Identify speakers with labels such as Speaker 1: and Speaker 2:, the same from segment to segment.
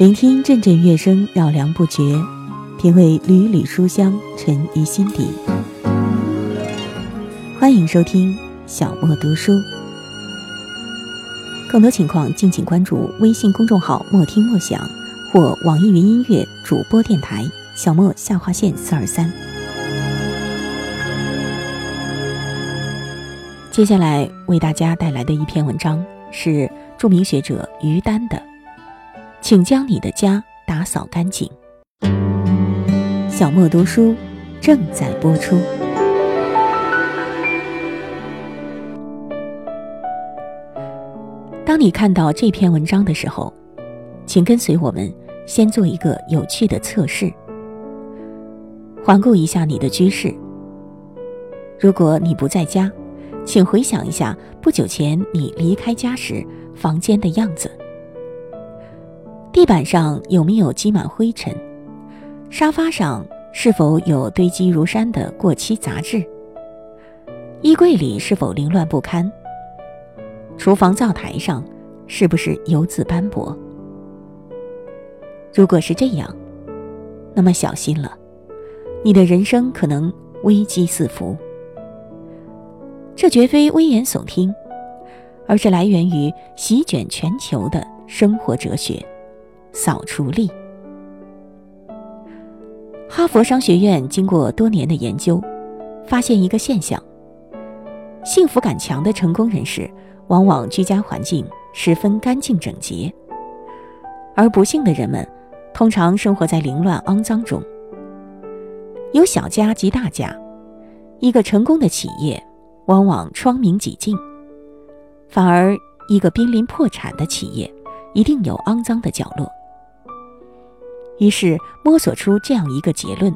Speaker 1: 聆听阵阵乐声，绕梁不绝；品味缕缕书香，沉于心底。欢迎收听小莫读书，更多情况敬请关注微信公众号“莫听莫想”或网易云音乐主播电台“小莫下划线四二三”。接下来为大家带来的一篇文章是著名学者于丹的。请将你的家打扫干净。小莫读书正在播出。当你看到这篇文章的时候，请跟随我们先做一个有趣的测试。环顾一下你的居室。如果你不在家，请回想一下不久前你离开家时房间的样子。地板上有没有积满灰尘？沙发上是否有堆积如山的过期杂志？衣柜里是否凌乱不堪？厨房灶台上是不是油渍斑驳？如果是这样，那么小心了，你的人生可能危机四伏。这绝非危言耸听，而是来源于席卷全球的生活哲学。扫除力。哈佛商学院经过多年的研究，发现一个现象：幸福感强的成功人士，往往居家环境十分干净整洁；而不幸的人们，通常生活在凌乱肮脏中。有小家及大家，一个成功的企业，往往窗明几净；反而一个濒临破产的企业，一定有肮脏的角落。于是摸索出这样一个结论：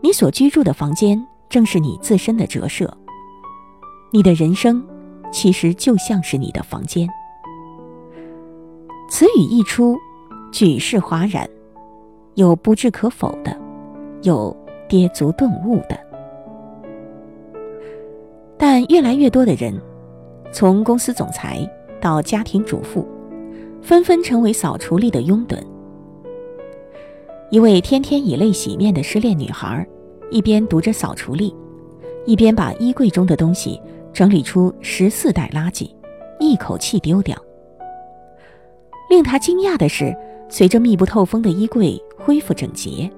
Speaker 1: 你所居住的房间正是你自身的折射。你的人生其实就像是你的房间。此语一出，举世哗然，有不置可否的，有跌足顿悟的。但越来越多的人，从公司总裁到家庭主妇，纷纷成为扫除力的拥趸。一位天天以泪洗面的失恋女孩，一边读着扫除令，一边把衣柜中的东西整理出十四袋垃圾，一口气丢掉。令她惊讶的是，随着密不透风的衣柜恢复整洁，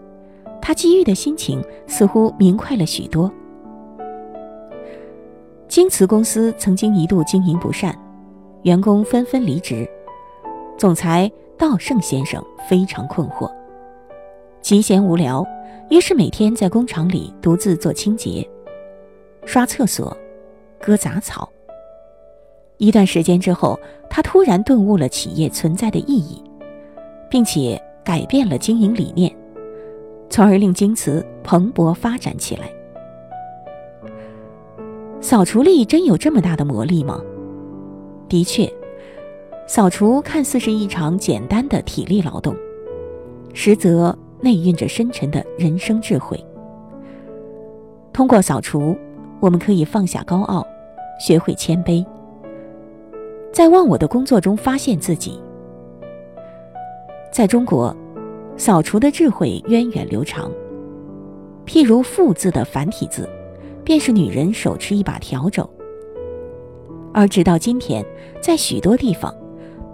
Speaker 1: 她机遇的心情似乎明快了许多。京瓷公司曾经一度经营不善，员工纷纷离职，总裁道盛先生非常困惑。极闲无聊，于是每天在工厂里独自做清洁、刷厕所、割杂草。一段时间之后，他突然顿悟了企业存在的意义，并且改变了经营理念，从而令京瓷蓬勃发展起来。扫除力真有这么大的魔力吗？的确，扫除看似是一场简单的体力劳动，实则。内蕴着深沉的人生智慧。通过扫除，我们可以放下高傲，学会谦卑，在忘我的工作中发现自己。在中国，扫除的智慧源远流长。譬如“妇”字的繁体字，便是女人手持一把笤帚。而直到今天，在许多地方，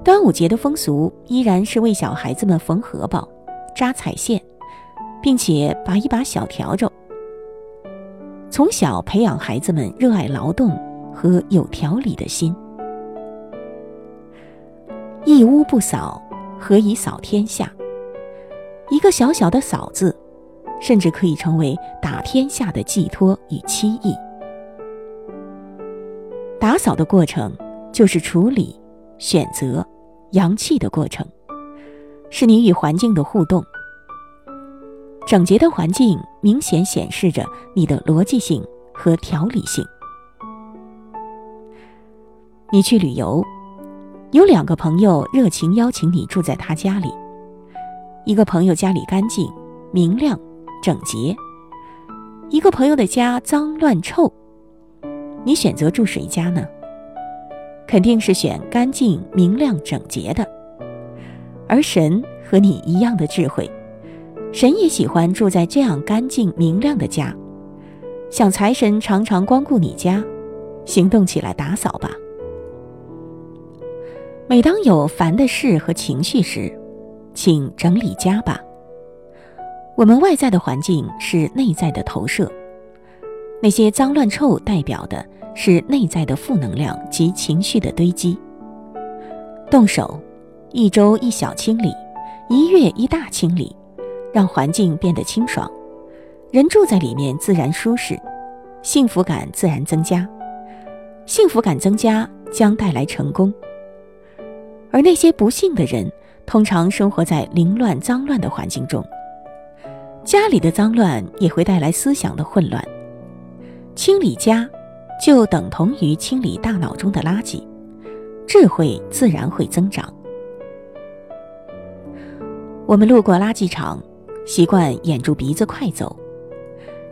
Speaker 1: 端午节的风俗依然是为小孩子们缝荷包。扎彩线，并且把一把小笤帚，从小培养孩子们热爱劳动和有条理的心。一屋不扫，何以扫天下？一个小小的“扫”字，甚至可以成为打天下的寄托与期意。打扫的过程，就是处理、选择、扬弃的过程。是你与环境的互动。整洁的环境明显显示着你的逻辑性和条理性。你去旅游，有两个朋友热情邀请你住在他家里。一个朋友家里干净、明亮、整洁；一个朋友的家脏乱臭。你选择住谁家呢？肯定是选干净、明亮、整洁的。而神和你一样的智慧，神也喜欢住在这样干净明亮的家。想财神常常光顾你家，行动起来打扫吧。每当有烦的事和情绪时，请整理家吧。我们外在的环境是内在的投射，那些脏乱臭代表的是内在的负能量及情绪的堆积。动手，一周一小清理，一月一大清理，让环境变得清爽，人住在里面自然舒适，幸福感自然增加，幸福感增加将带来成功。而那些不幸的人，通常生活在凌乱脏乱的环境中，家里的脏乱也会带来思想的混乱。清理家，就等同于清理大脑中的垃圾。智慧自然会增长。我们路过垃圾场，习惯掩住鼻子快走，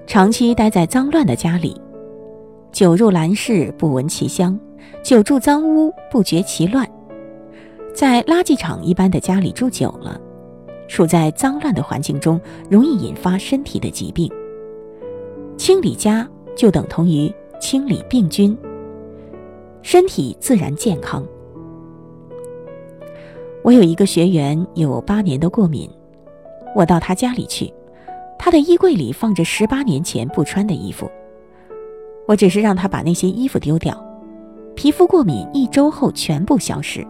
Speaker 1: 长期待在脏乱的家里，久入兰室不闻其香，久住脏屋不觉其乱。在垃圾场一般的家里住久了，处在脏乱的环境中，容易引发身体的疾病。清理家就等同于清理病菌。身体自然健康。我有一个学员有八年的过敏，我到他家里去，他的衣柜里放着十八年前不穿的衣服。我只是让他把那些衣服丢掉，皮肤过敏一周后全部消失。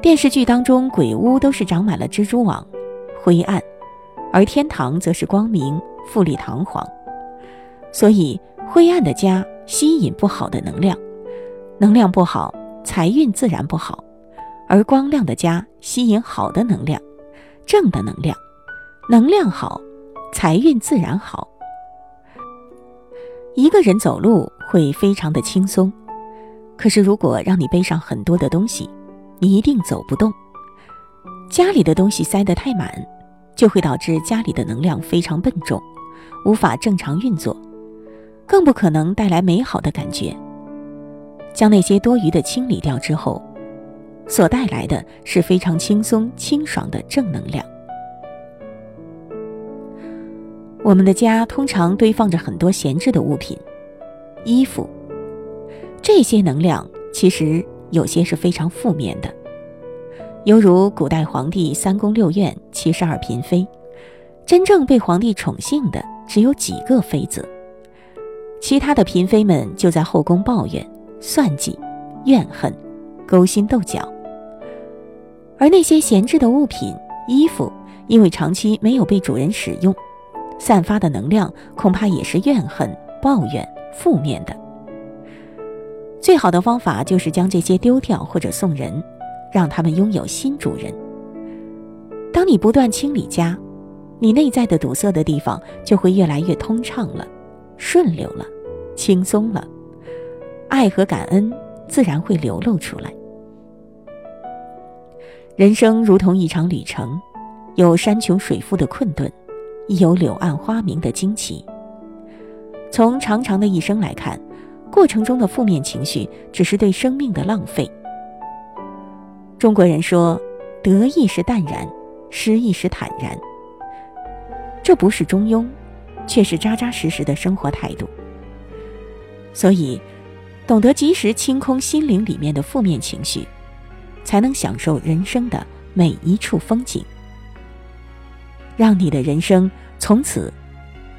Speaker 1: 电视剧当中鬼屋都是长满了蜘蛛网，灰暗，而天堂则是光明、富丽堂皇，所以灰暗的家。吸引不好的能量，能量不好，财运自然不好；而光亮的家吸引好的能量，正的能量，能量好，财运自然好。一个人走路会非常的轻松，可是如果让你背上很多的东西，你一定走不动。家里的东西塞得太满，就会导致家里的能量非常笨重，无法正常运作。更不可能带来美好的感觉。将那些多余的清理掉之后，所带来的是非常轻松、清爽的正能量。我们的家通常堆放着很多闲置的物品、衣服，这些能量其实有些是非常负面的，犹如古代皇帝三宫六院七十二嫔妃，真正被皇帝宠幸的只有几个妃子。其他的嫔妃们就在后宫抱怨、算计、怨恨、勾心斗角，而那些闲置的物品、衣服，因为长期没有被主人使用，散发的能量恐怕也是怨恨、抱怨、负面的。最好的方法就是将这些丢掉或者送人，让他们拥有新主人。当你不断清理家，你内在的堵塞的地方就会越来越通畅了。顺流了，轻松了，爱和感恩自然会流露出来。人生如同一场旅程，有山穷水复的困顿，亦有柳暗花明的惊奇。从长长的一生来看，过程中的负面情绪只是对生命的浪费。中国人说：“得意时淡然，失意时坦然。”这不是中庸。却是扎扎实实的生活态度。所以，懂得及时清空心灵里面的负面情绪，才能享受人生的每一处风景，让你的人生从此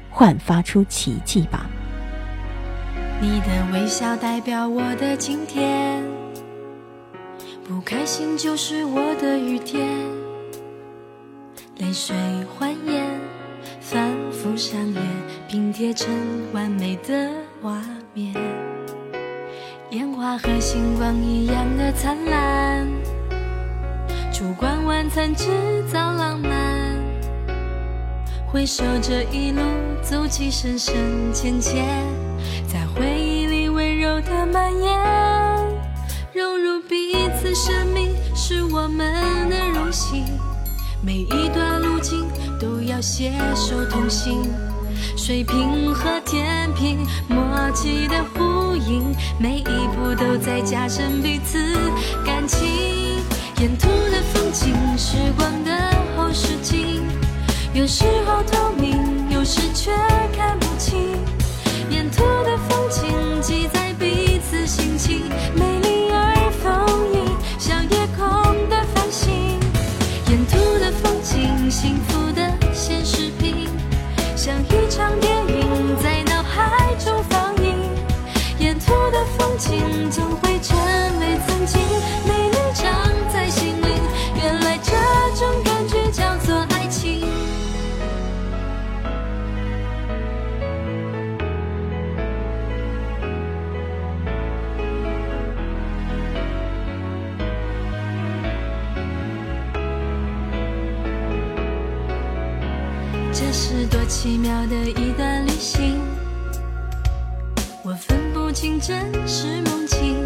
Speaker 1: 焕发出奇迹吧。
Speaker 2: 你的微笑代表我的晴天，不开心就是我的雨天，泪水欢颜。反复上演，拼贴成完美的画面。烟花和星光一样的灿烂，烛光晚餐制造浪漫。回首这一路走起，深深浅浅，在回忆里温柔的蔓延，融入彼此生命是我们的荣幸。每一段路径都要携手同行，水平和天平默契的呼应每一步都在加深彼此感情。沿途的风景时光的后视镜有时候透明真实梦境，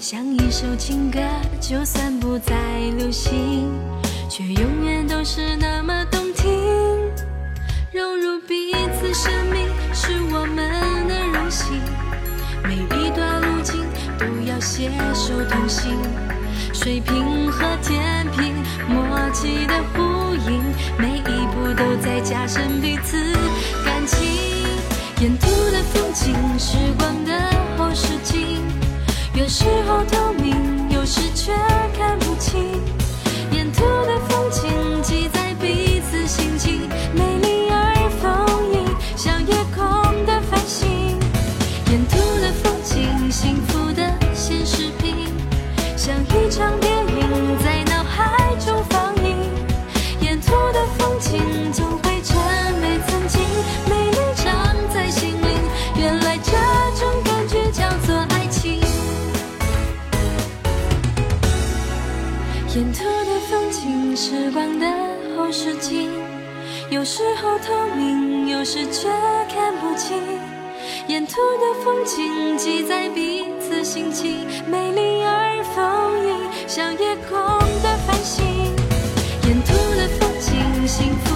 Speaker 2: 像一首情歌，就算不再流行，却永远都是那么动听。融入彼此生命是我们的荣幸，每一段路径都要携手同行，水平和天平默契的呼应，每一步都在加深彼此时候透明，有时却看不清。沿途的风景记载彼此心情，美丽而丰盈，像夜空的繁星。沿途的风景，幸福光的后视镜有时候透明有时却看不清。沿途的风景记在彼此心情美丽而丰盈像夜空的繁星。沿途的风景幸福